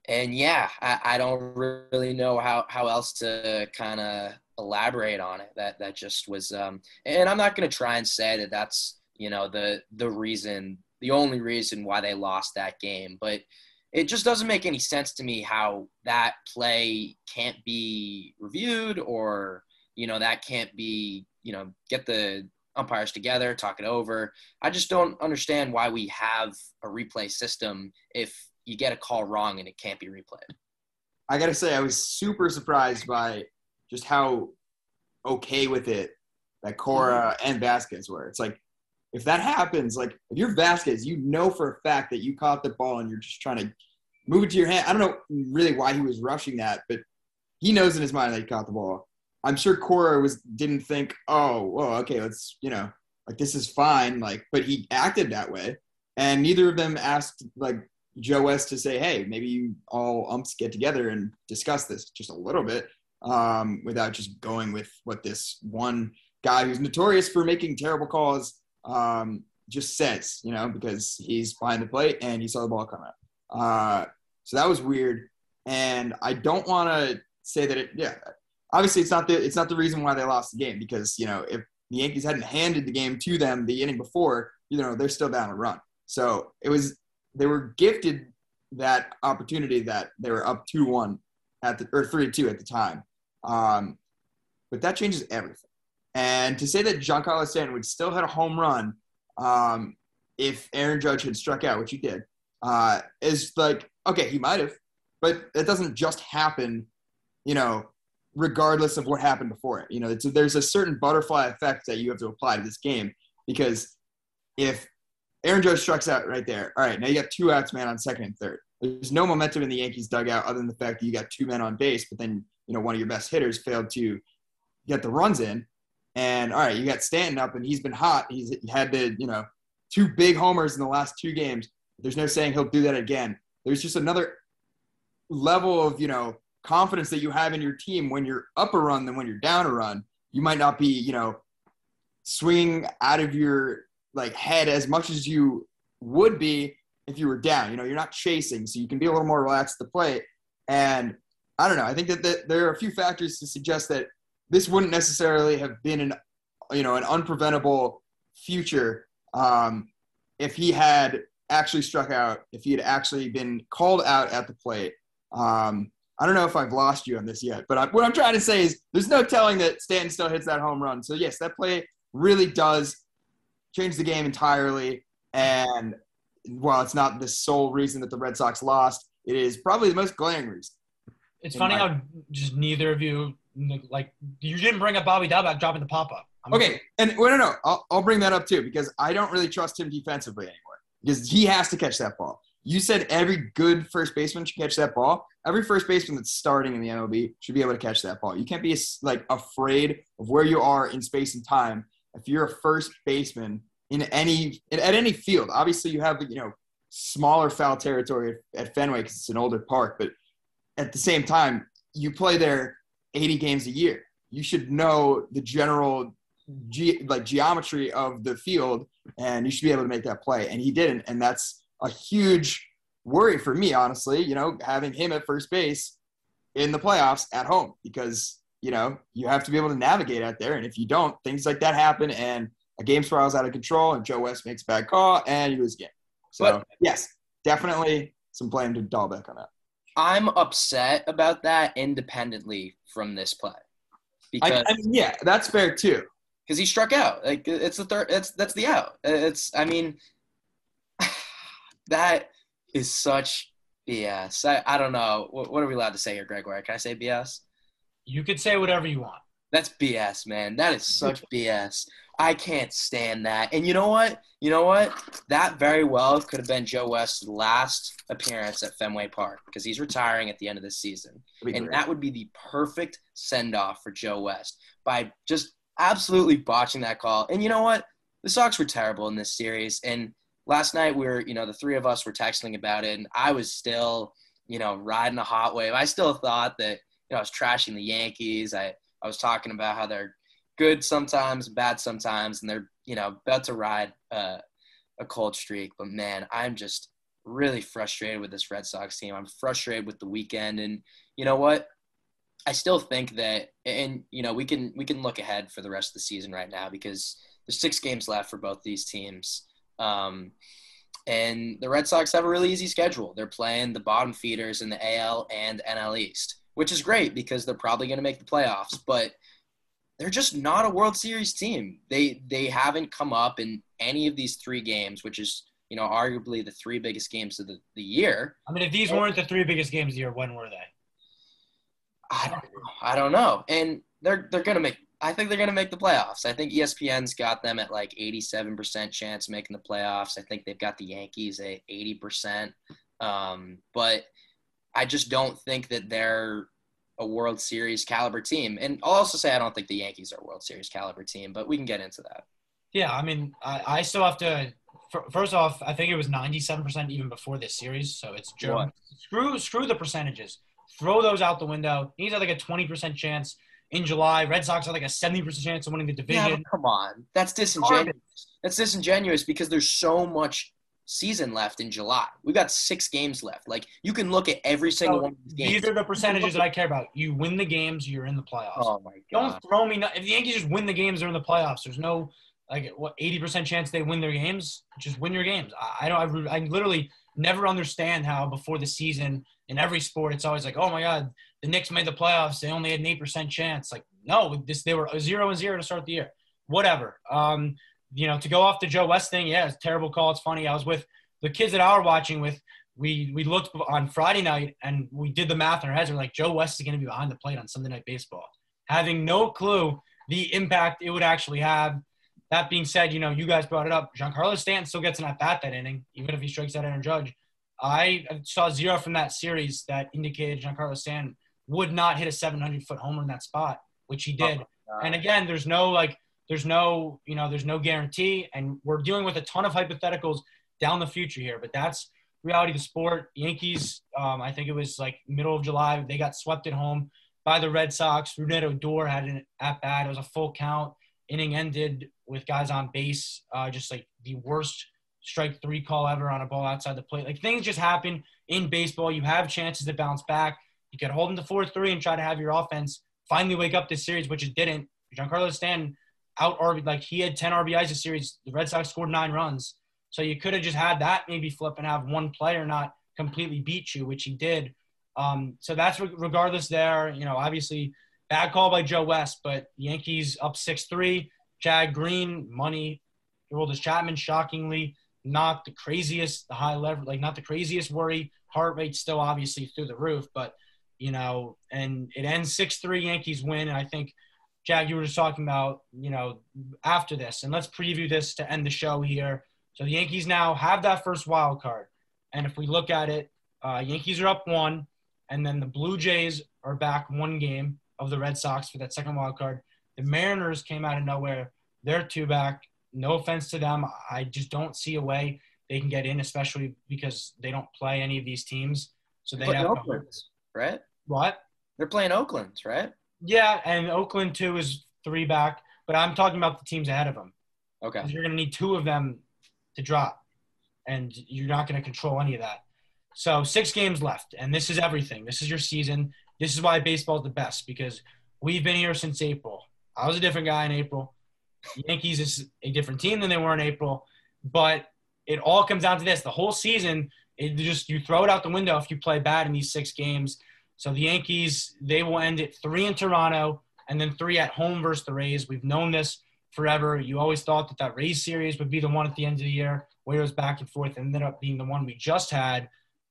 and yeah, I, I don't really know how, how else to kind of elaborate on it. That that just was, um, and I'm not going to try and say that that's you know the the reason, the only reason why they lost that game, but it just doesn't make any sense to me how that play can't be reviewed or you know that can't be you know get the umpires together talk it over i just don't understand why we have a replay system if you get a call wrong and it can't be replayed I gotta say, I was super surprised by just how okay with it that Cora mm-hmm. and Vasquez were. It's like if that happens, like if you're Vasquez, you know for a fact that you caught the ball and you're just trying to move it to your hand. I don't know really why he was rushing that, but he knows in his mind that he caught the ball. I'm sure Cora was didn't think, oh, okay, let's you know, like this is fine, like, but he acted that way, and neither of them asked like Joe West to say, hey, maybe you all umps get together and discuss this just a little bit, um, without just going with what this one guy who's notorious for making terrible calls um, just says, you know, because he's behind the plate and he saw the ball come out. Uh, so that was weird, and I don't want to say that it. Yeah, obviously it's not the it's not the reason why they lost the game because you know if the Yankees hadn't handed the game to them the inning before, you know they're still down a run. So it was they were gifted that opportunity that they were up two one at the or three two at the time, um, but that changes everything. And to say that Giancarlo Stanton would still hit a home run um, if Aaron Judge had struck out, which he did, uh, is like okay, he might have, but it doesn't just happen, you know, regardless of what happened before it. You know, there's a certain butterfly effect that you have to apply to this game because if Aaron Judge strikes out right there, all right, now you got two outs, man, on second and third. There's no momentum in the Yankees dugout other than the fact that you got two men on base, but then you know one of your best hitters failed to get the runs in. And all right, you got Stanton up, and he's been hot. He's had the you know two big homers in the last two games. There's no saying he'll do that again. There's just another level of you know confidence that you have in your team when you're up a run than when you're down a run. You might not be you know swinging out of your like head as much as you would be if you were down. You know, you're not chasing, so you can be a little more relaxed at the plate. And I don't know. I think that, that there are a few factors to suggest that this wouldn't necessarily have been an you know an unpreventable future um, if he had actually struck out, if he had actually been called out at the plate. Um, I don't know if I've lost you on this yet, but I, what I'm trying to say is there's no telling that Stanton still hits that home run. So yes, that play really does change the game entirely. And while it's not the sole reason that the Red Sox lost, it is probably the most glaring reason. It's funny my- how just neither of you like you didn't bring up Bobby Dalbec dropping the pop up. Okay, and well, no, no, I'll, I'll bring that up too because I don't really trust him defensively anymore because he has to catch that ball. You said every good first baseman should catch that ball. Every first baseman that's starting in the MLB should be able to catch that ball. You can't be like afraid of where you are in space and time if you're a first baseman in any in, at any field. Obviously, you have you know smaller foul territory at, Fenway because it's an older park, but at the same time, you play there 80 games a year. You should know the general ge- like geometry of the field, and you should be able to make that play. And he didn't, and that's a huge worry for me, honestly. You know, having him at first base in the playoffs at home because you know you have to be able to navigate out there, and if you don't, things like that happen, and a game spirals out of control, and Joe West makes a bad call, and you lose the game. So But- yes, definitely some blame to Dalbec on that. I'm upset about that independently from this play I, because I mean, yeah, that's fair too. because he struck out. Like it's the third. It's that's the out. It's I mean that is such BS. I, I don't know. What, what are we allowed to say here, Gregoire? Can I say BS? You could say whatever you want. That's BS, man. That is [LAUGHS] such BS. I can't stand that. And you know what? You know what? That very well could have been Joe West's last appearance at Fenway Park because he's retiring at the end of the season. And that would be the perfect send off for Joe West by just absolutely botching that call. And you know what? The Sox were terrible in this series. And last night we were, you know, the three of us were texting about it, and I was still, you know, riding a hot wave. I still thought that, you know, I was trashing the Yankees. I, I was talking about how they're good sometimes, bad sometimes, and they're you know about to ride uh, a cold streak. But man, I'm just really frustrated with this Red Sox team. I'm frustrated with the weekend, and you know what? I still think that, and you know, we can we can look ahead for the rest of the season right now because there's six games left for both these teams. Um, and the Red Sox have a really easy schedule. They're playing the bottom feeders in the AL and NL East, which is great because they're probably going to make the playoffs. But they're just not a World Series team. They they haven't come up in any of these three games, which is you know arguably the three biggest games of the, the year. I mean, if these weren't the three biggest games of the year, when were they? I don't know. I don't know. And they're they're gonna make. I think they're gonna make the playoffs. I think ESPN's got them at like 87% chance making the playoffs. I think they've got the Yankees at 80%. Um, but I just don't think that they're a World Series caliber team. And I'll also say I don't think the Yankees are a World Series caliber team, but we can get into that. Yeah, I mean, I, I still have to. First off, I think it was 97% even before this series, so it's Joe. Screw screw the percentages. Throw those out the window. He's at like a 20% chance in July. Red Sox have like a 70% chance of winning the division. Yeah, come on, that's disingenuous. That's disingenuous because there's so much season left in July. We got six games left. Like you can look at every single so one of these games. These are the percentages that I care about. You win the games, you're in the playoffs. Oh my god! Don't throw me. If the Yankees just win the games, they're in the playoffs. There's no like what eighty percent chance they win their games. Just win your games. I, I don't. I, I literally never understand how before the season in every sport it's always like, oh my god, the Knicks made the playoffs. They only had an eight percent chance. Like no, this they were zero and zero to start the year. Whatever. Um, you know, to go off the Joe West thing, yeah, it's terrible call. It's funny. I was with the kids that I were watching with, we we looked on Friday night and we did the math in our heads. We're like, Joe West is going to be behind the plate on Sunday Night Baseball, having no clue the impact it would actually have. That being said, you know, you guys brought it up. Giancarlo Stanton still gets an at bat that inning, even if he strikes out Aaron Judge. I saw zero from that series that indicated Giancarlo Stanton would not hit a 700 foot homer in that spot, which he did. Oh and again, there's no like, there's no, you know, there's no guarantee, and we're dealing with a ton of hypotheticals down the future here. But that's reality of the sport. Yankees, um, I think it was like middle of July, they got swept at home by the Red Sox. Rougned Odor had an at bat. It was a full count. Inning ended with guys on base, uh, just like the worst strike three call ever on a ball outside the plate. Like things just happen in baseball. You have chances to bounce back. You could hold them to four three and try to have your offense finally wake up this series, which it didn't. Giancarlo Stanton out RB like he had ten RBIs this series. The Red Sox scored nine runs. So you could have just had that maybe flip and have one player not completely beat you, which he did. Um, so that's regardless there. You know, obviously bad call by Joe West, but Yankees up 6-3. Chad Green, money. Aroldis Chapman, shockingly, not the craziest, the high level, like not the craziest worry. Heart rate still obviously through the roof, but you know, and it ends 6-3 Yankees win. And I think, Jack, you were just talking about, you know, after this, and let's preview this to end the show here. So the Yankees now have that first wild card. And if we look at it, uh, Yankees are up one, and then the Blue Jays are back one game of the Red Sox for that second wild card. The Mariners came out of nowhere. They're two back. No offense to them. I just don't see a way they can get in, especially because they don't play any of these teams. So they have Oakland, right? What? They're playing Oakland, right? Yeah, and Oakland too is three back. But I'm talking about the teams ahead of them. Okay. You're going to need two of them to drop, and you're not going to control any of that. So six games left, and this is everything. This is your season. This is why baseball is the best because we've been here since April. I was a different guy in April. Yankees is a different team than they were in April, but it all comes down to this: the whole season, it just you throw it out the window if you play bad in these six games. So the Yankees, they will end it three in Toronto and then three at home versus the Rays. We've known this forever. You always thought that that Rays series would be the one at the end of the year, where it was back and forth, and ended up being the one we just had.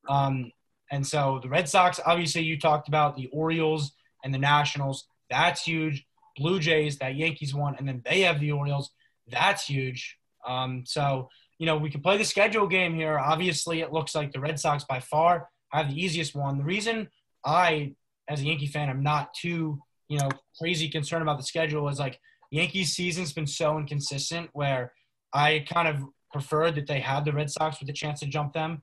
Um, and so the Red Sox, obviously, you talked about the Orioles and the Nationals. That's huge. Blue Jays, that Yankees one, and then they have the Orioles. That's huge. Um, so, you know, we can play the schedule game here. Obviously, it looks like the Red Sox by far have the easiest one. The reason I, as a Yankee fan, I'm not too, you know, crazy concerned about the schedule is like Yankees season's been so inconsistent where I kind of preferred that they had the Red Sox with a chance to jump them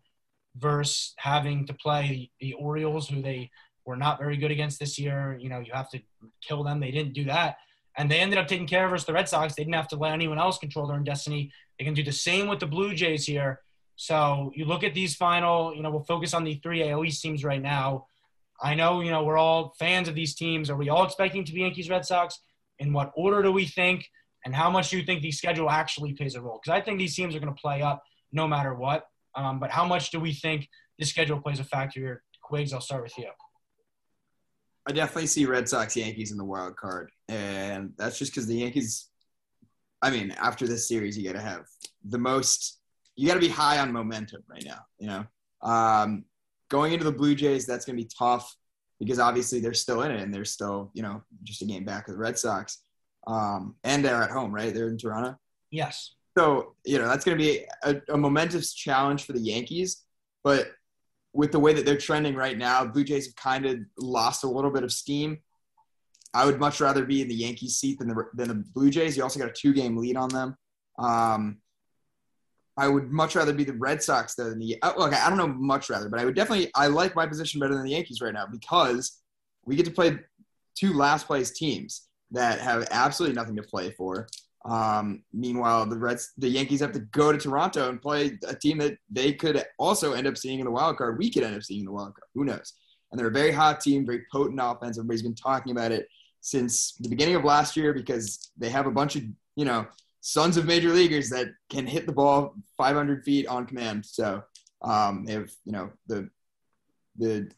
versus having to play the Orioles, who they were not very good against this year. You know, you have to kill them. They didn't do that. And they ended up taking care of us, the Red Sox. They didn't have to let anyone else control their own destiny. They can do the same with the Blue Jays here. So you look at these final, you know, we'll focus on the three AOE teams right now. I know, you know, we're all fans of these teams. Are we all expecting to be Yankees Red Sox? In what order do we think? And how much do you think the schedule actually plays a role? Because I think these teams are going to play up no matter what. Um, but how much do we think the schedule plays a factor here? Quigs, I'll start with you. I definitely see Red Sox Yankees in the wild card, and that's just because the Yankees. I mean, after this series, you got to have the most. You got to be high on momentum right now. You know, um, going into the Blue Jays, that's going to be tough because obviously they're still in it and they're still, you know, just a game back of the Red Sox, um, and they're at home, right? They're in Toronto. Yes. So you know that's going to be a, a momentous challenge for the Yankees, but with the way that they're trending right now, Blue Jays have kind of lost a little bit of steam. I would much rather be in the Yankees seat than the than the Blue Jays. You also got a two game lead on them. Um, I would much rather be the Red Sox than the. Uh, look, I don't know much rather, but I would definitely. I like my position better than the Yankees right now because we get to play two last place teams that have absolutely nothing to play for. Um, meanwhile, the Reds, the Yankees have to go to Toronto and play a team that they could also end up seeing in the wild card. We could end up seeing in the wild card. Who knows? And they're a very hot team, very potent offense. Everybody's been talking about it since the beginning of last year because they have a bunch of you know sons of major leaguers that can hit the ball 500 feet on command. So um, they have you know the the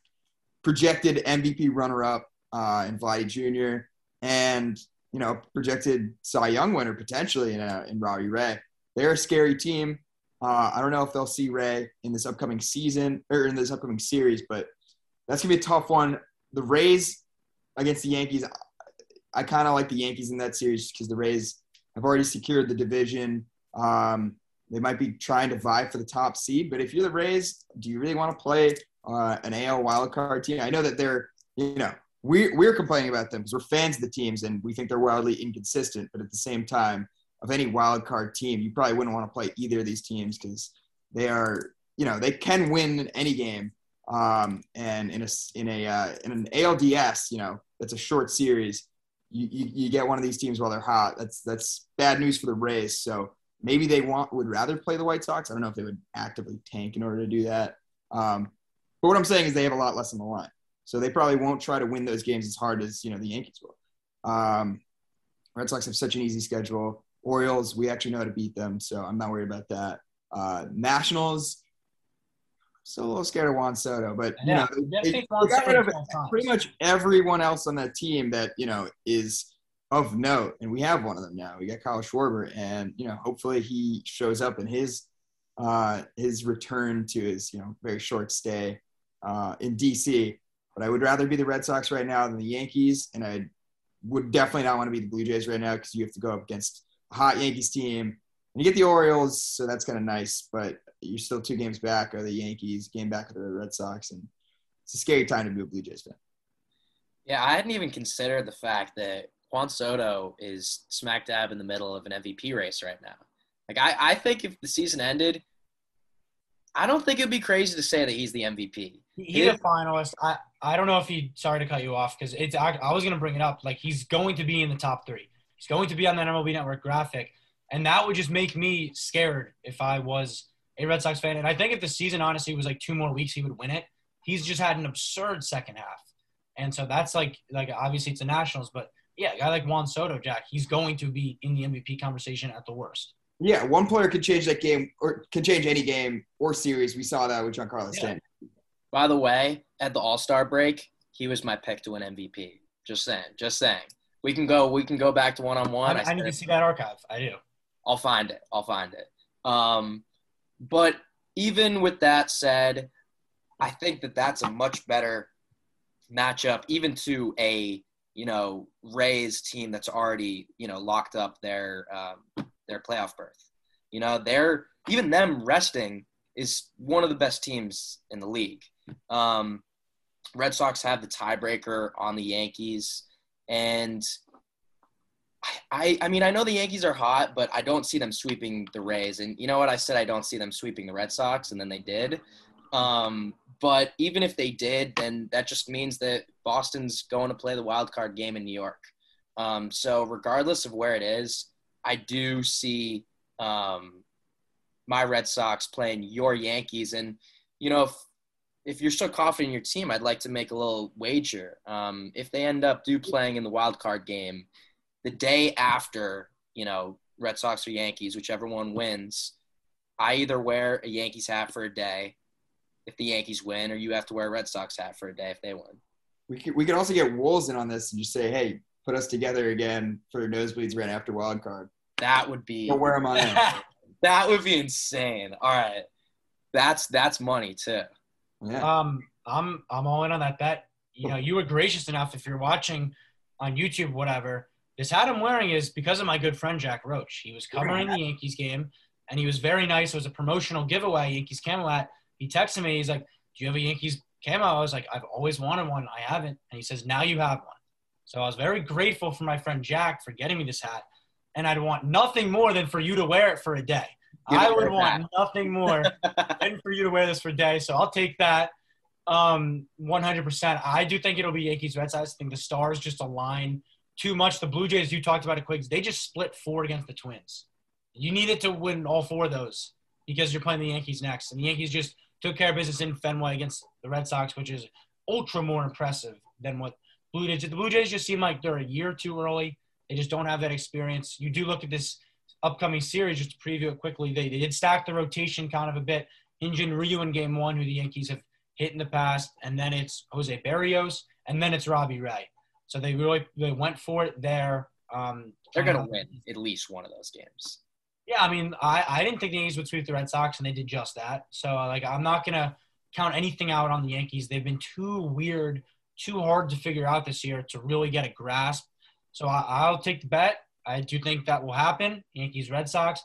projected MVP runner-up uh, in Vladdy Jr. and you know, projected Cy Young winner potentially in, a, in Robbie Ray. They're a scary team. Uh, I don't know if they'll see Ray in this upcoming season or in this upcoming series, but that's gonna be a tough one. The Rays against the Yankees, I kind of like the Yankees in that series because the Rays have already secured the division. Um, they might be trying to vie for the top seed, but if you're the Rays, do you really want to play uh, an AL wildcard team? I know that they're, you know, we're, we're complaining about them because we're fans of the teams and we think they're wildly inconsistent. But at the same time, of any wild card team, you probably wouldn't want to play either of these teams because they are, you know, they can win any game. Um, and in a in a uh, in an ALDS, you know, that's a short series. You, you, you get one of these teams while they're hot. That's that's bad news for the Rays. So maybe they want would rather play the White Sox. I don't know if they would actively tank in order to do that. Um, but what I'm saying is they have a lot less on the line. So they probably won't try to win those games as hard as you know the Yankees will. Um, Red Sox have such an easy schedule. Orioles, we actually know how to beat them, so I'm not worried about that. Uh, Nationals, so a little scared of Juan Soto, but you know they they, picked Juan they got rid of Soto twelve times. pretty much everyone else on that team that you know is of note, and we have one of them now. We got Kyle Schwarber, and you know hopefully he shows up in his uh, his return to his you know very short stay uh, in DC. But I would rather be the Red Sox right now than the Yankees, and I would definitely not want to be the Blue Jays right now because you have to go up against a hot Yankees team. And you get the Orioles, so that's kind of nice, but you're still two games back of the Yankees, game back of the Red Sox, and it's a scary time to be a Blue Jays fan. Yeah, I hadn't even considered the fact that Juan Soto is smack dab in the middle of an MVP race right now. Like, I, I think if the season ended, I don't think it'd be crazy to say that he's the MVP. He- He's a finalist. I, I don't know if he. Sorry to cut you off because it's. I, I was gonna bring it up. Like he's going to be in the top three. He's going to be on that MLB Network graphic, and that would just make me scared if I was a Red Sox fan. And I think if the season honestly was like two more weeks, he would win it. He's just had an absurd second half, and so that's like like obviously it's the Nationals, but yeah, a guy like Juan Soto, Jack, he's going to be in the MVP conversation at the worst. Yeah, one player could change that game or can change any game or series. We saw that with Giancarlo Yeah. Stanton. By the way, at the All Star break, he was my pick to win MVP. Just saying. Just saying. We can go. We can go back to one on one. I, I need to see that archive. I do. I'll find it. I'll find it. Um, but even with that said, I think that that's a much better matchup, even to a you know Rays team that's already you know locked up their um, their playoff berth. You know, they're even them resting is one of the best teams in the league. Um, Red Sox have the tiebreaker on the Yankees, and I, I mean, I know the Yankees are hot, but I don't see them sweeping the Rays. And you know what? I said I don't see them sweeping the Red Sox, and then they did. Um, but even if they did, then that just means that Boston's going to play the wild card game in New York. Um, so regardless of where it is, I do see um, my Red Sox playing your Yankees. And you know, if, if you're still confident in your team, I'd like to make a little wager. Um, if they end up do playing in the wild card game the day after, you know, Red Sox or Yankees, whichever one wins, I either wear a Yankees hat for a day if the Yankees win, or you have to wear a Red Sox hat for a day if they win. We could, we could also get Wolves in on this and just say, hey, put us together again for nosebleeds right after wild card. That would be. Or wear them on that would be insane. All right, that's that's money too. Yeah. Um, I'm I'm all in on that bet. You know, you were gracious enough if you're watching on YouTube, whatever. This hat I'm wearing is because of my good friend Jack Roach. He was covering the Yankees game, and he was very nice. It was a promotional giveaway, Yankees camo hat. He texted me. He's like, "Do you have a Yankees camo?" I was like, "I've always wanted one. I haven't." And he says, "Now you have one." So I was very grateful for my friend Jack for getting me this hat, and I'd want nothing more than for you to wear it for a day. I would want that. nothing more [LAUGHS] than for you to wear this for a day. So I'll take that. Um, 100%. I do think it'll be Yankees Red Sox. I think the stars just align too much. The Blue Jays, you talked about it, Quigs, they just split four against the Twins. You needed to win all four of those because you're playing the Yankees next. And the Yankees just took care of business in Fenway against the Red Sox, which is ultra more impressive than what Blue Jays did. The Blue Jays just seem like they're a year too early. They just don't have that experience. You do look at this upcoming series, just to preview it quickly, they, they did stack the rotation kind of a bit. Hyun Jin Ryu in game one, who the Yankees have hit in the past, and then it's Jose Berrios, and then it's Robbie Ray. So they really they went for it there. Um, They're gonna win at least one of those games. Yeah, I mean, I, I didn't think the Yankees would sweep the Red Sox, and they did just that. So like, I'm not gonna count anything out on the Yankees. They've been too weird, too hard to figure out this year to really get a grasp. So I, I'll take the bet. I do think that will happen. Yankees, Red Sox,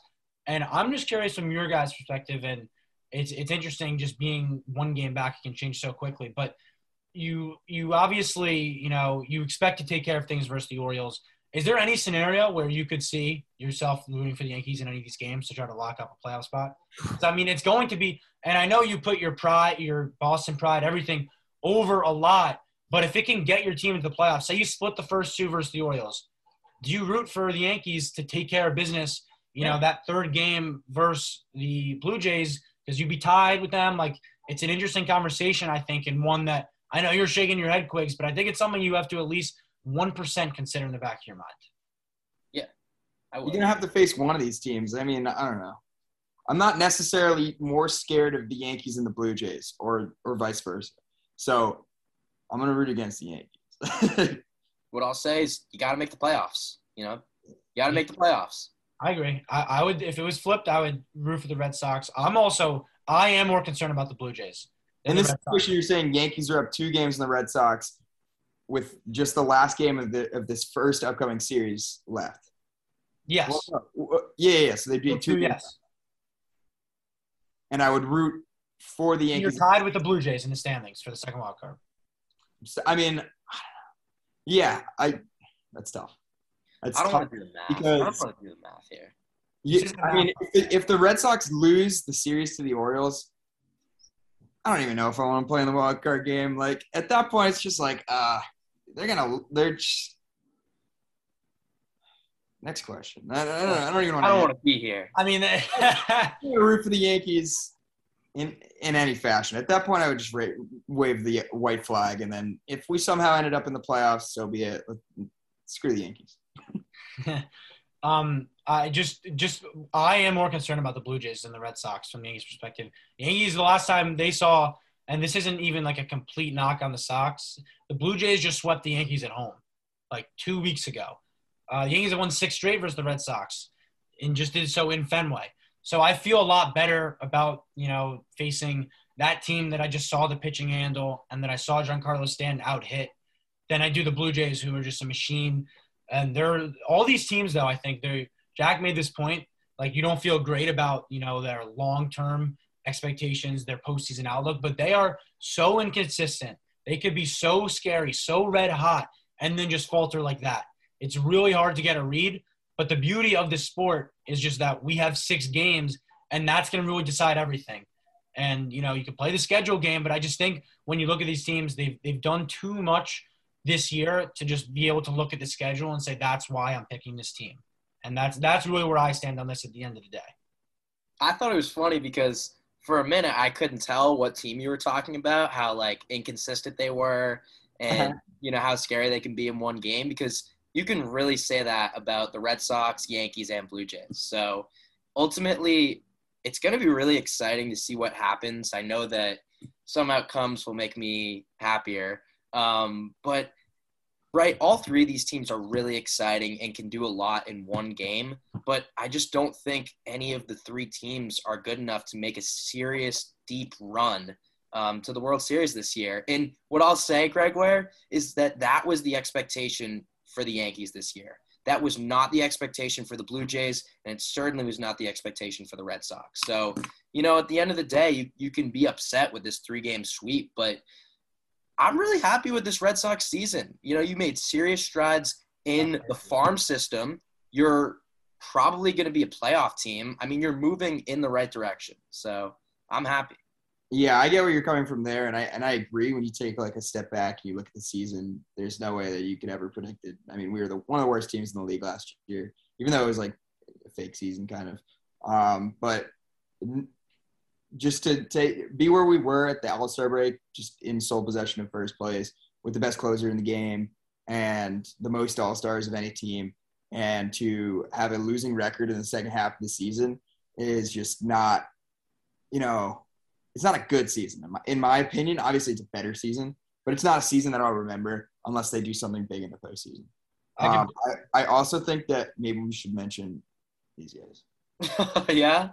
and I'm just curious from your guys' perspective, and it's it's interesting just being one game back it can change so quickly. But you you obviously you know you expect to take care of things versus the Orioles. Is there any scenario where you could see yourself rooting for the Yankees in any of these games to try to lock up a playoff spot? 'Cause, I mean, it's going to be, and I know you put your pride, your Boston pride, everything over a lot. But if it can get your team into the playoffs, say you split the first two versus the Orioles, do you root for the Yankees to take care of business? You know, that third game versus the Blue Jays, because you'd be tied with them. Like, it's an interesting conversation, I think, and one that I know you're shaking your head, Quigs, but I think it's something you have to at least 1% consider in the back of your mind. I You're would. gonna have to face one of these teams. I mean, I don't know. I'm not necessarily more scared of the Yankees and the Blue Jays, or or vice versa. So I'm gonna root against the Yankees. [LAUGHS] What I'll say is you got to make the playoffs. You know, you got to make the playoffs. I agree. I, I would, if it was flipped, I would root for the Red Sox. I'm also, I am more concerned about the Blue Jays. than In this Red Sox. situation, you're saying Yankees are up two games in the Red Sox, with just the last game of the of this first upcoming series left. Yes. Well, no, yeah, yeah, yeah. So they'd be two games, yes. and I would root for the Yankees. You're tied with the Blue Jays in the standings for the second wild card. I mean, yeah, I. That's tough. That's I don't tough. want to do the math. I don't want to do the math here. Yeah, This I mean, if, if the Red Sox lose the series to the Orioles, I don't even know if I want to play in the wild card game. Like at that point, it's just like, uh, they're gonna, they're just. Next question. I, I don't, I don't even want to. I don't to. want to be here. I mean, [LAUGHS] the root for the Yankees in in any fashion. At that point, I would just wave the white flag, and then if we somehow ended up in the playoffs, so be it. Screw the Yankees. [LAUGHS] um, I just, just, I am more concerned about the Blue Jays than the Red Sox from the Yankees' perspective. The Yankees, the last time they saw, and this isn't even like a complete knock on the Sox, the Blue Jays just swept the Yankees at home like two weeks ago. Uh, the Yankees have won six straight versus the Red Sox and just did so in Fenway. So I feel a lot better about, you know, facing that team that I just saw the pitching handle and that I saw Giancarlo Stanton out hit. than I do the Blue Jays, who are just a machine. And they're all these teams, though. I think they Jack made this point. Like you don't feel great about you know their long term expectations, their postseason outlook, but they are so inconsistent. They could be so scary, so red hot, and then just falter like that. It's really hard to get a read. But the beauty of this sport is just that we have six games, and that's going to really decide everything. And you know, you can play the schedule game, but I just think when you look at these teams, they've they've done too much this year to just be able to look at the schedule and say that's why I'm picking this team. And that's that's really where I stand on this at the end of the day. I thought it was funny because for a minute I couldn't tell what team you were talking about, how like inconsistent they were, and uh-huh. you know how scary they can be in one game because you can really say that about the Red Sox, Yankees, and Blue Jays. So ultimately, it's going to be really exciting to see what happens. I know that some outcomes will make me happier, um, but right, all three of these teams are really exciting and can do a lot in one game. But I just don't think any of the three teams are good enough to make a serious, deep run um, to the World Series this year. And what I'll say, Gregoire, is that that was the expectation for the Yankees this year. That was not the expectation for the Blue Jays, and it certainly was not the expectation for the Red Sox. So, you know, at the end of the day, you, you can be upset with this three game sweep, but I'm really happy with this Red Sox season. You know, you made serious strides in the farm system. You're probably going to be a playoff team. I mean, you're moving in the right direction. So I'm happy. Yeah, I get where you're coming from there, and I and I agree. When you take like a step back, and you look at the season. There's no way that you could ever predict it. I mean, we were the one of the worst teams in the league last year, even though it was like a fake season kind of. Um, but just to take be where we were at the All Star break, just in sole possession of first place with the best closer in the game and the most All Stars of any team, and to have a losing record in the second half of the season is just not, you know it's not a good season in my, in my opinion. Obviously, it's a better season, but it's not a season that I'll remember unless they do something big in the postseason. Um, I, I also think that maybe we should mention these guys. [LAUGHS] yeah.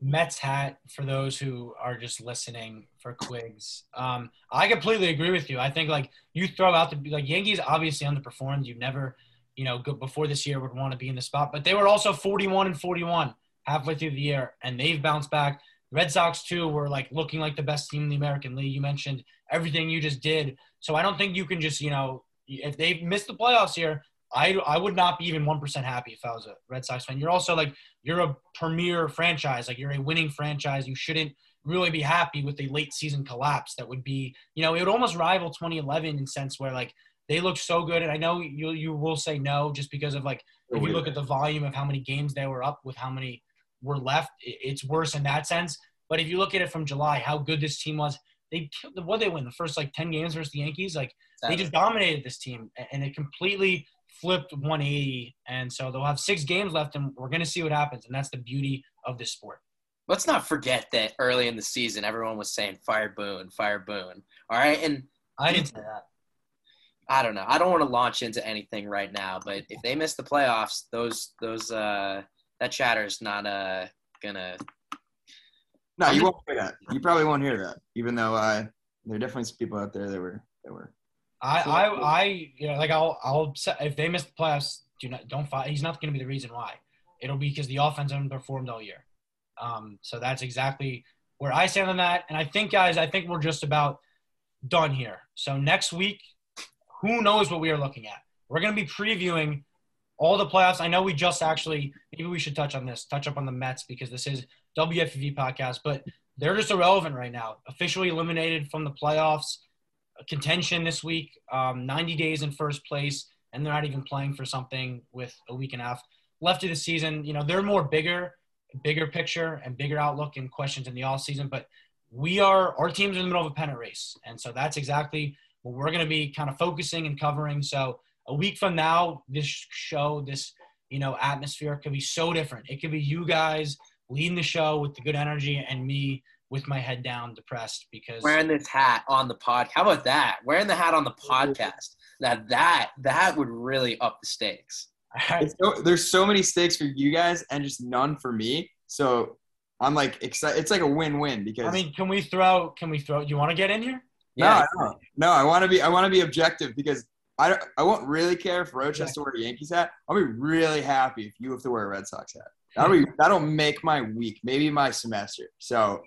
Mets hat for those who are just listening for Quigs. Um, I completely agree with you. I think like you throw out the like Yankees obviously underperformed. You never, you know, go, before this year would want to be in the spot, but they were also 41 and 41 halfway through the year, and they've bounced back. Red Sox too were like looking like the best team in the American League. You mentioned everything you just did, so I don't think you can just you know if they missed the playoffs here, I I would not be even one percent happy if I was a Red Sox fan. You're also like you're a premier franchise, like you're a winning franchise. You shouldn't really be happy with a late season collapse. That would be you know it would almost rival 2011 in sense where like they look so good, and I know you you will say no just because of like if you look at the volume of how many games they were up with how many were left, it's worse in that sense. But if you look at it from July, how good this team was, they what they win the first like ten games versus the Yankees, like they just dominated this team, and it completely flipped 180. And so they'll have six games left, and we're gonna see what happens, and that's the beauty of this sport. Let's not forget that early in the season, everyone was saying "Fire Boone, Fire Boone." All right, and I didn't say that. I don't know. I don't want to launch into anything right now, but if they miss the playoffs, those those uh that chatter is not uh gonna. No, you won't hear that. You probably won't hear that, even though uh, there are definitely some people out there that were that were. I I I you know, like I'll I'll if they miss the playoffs, do not don't fight. He's not going to be the reason why. It'll be because the offense hasn't performed all year. Um, so that's exactly where I stand on that. And I think, guys, I think we're just about done here. So next week, who knows what we are looking at? We're going to be previewing all the playoffs. I know we just actually maybe we should touch on this, touch up on the Mets because this is WFUV podcast, but they're just irrelevant right now. Officially eliminated from the playoffs, contention this week, um, 90 days in first place, and they're not even playing for something with a week and a half left of the season. You know, they're more bigger, bigger picture and bigger outlook and questions in the off season, but we are our team's in the middle of a pennant race, and so that's exactly what we're going to be kind of focusing and covering. So a week from now, this show, this you know atmosphere could be so different. It could be you guys leading the show with the good energy, and me with my head down, depressed because wearing this hat on the pod. How about that? Wearing the hat on the podcast. Now that that would really up the stakes. [LAUGHS] So, there's so many stakes for you guys and just none for me. So I'm like excited. It's like a win-win because I mean, can we throw? Can we throw? You want to get in here? no, Yeah. I don't. no, I want to be I want to be objective because I don't, I won't really care if Roach has to wear a Yankees hat. I'll be really happy if you have to wear a Red Sox hat. That'll be that'll make my week, maybe my semester. So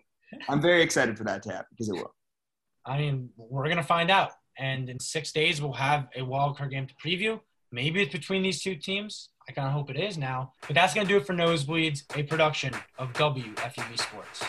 I'm very excited for that to happen because it will. I mean, we're gonna find out. And in six days, we'll have a wild card game to preview. Maybe it's between these two teams. I kind of hope it is now. But that's gonna do it for Nosebleeds, a production of WFUV Sports.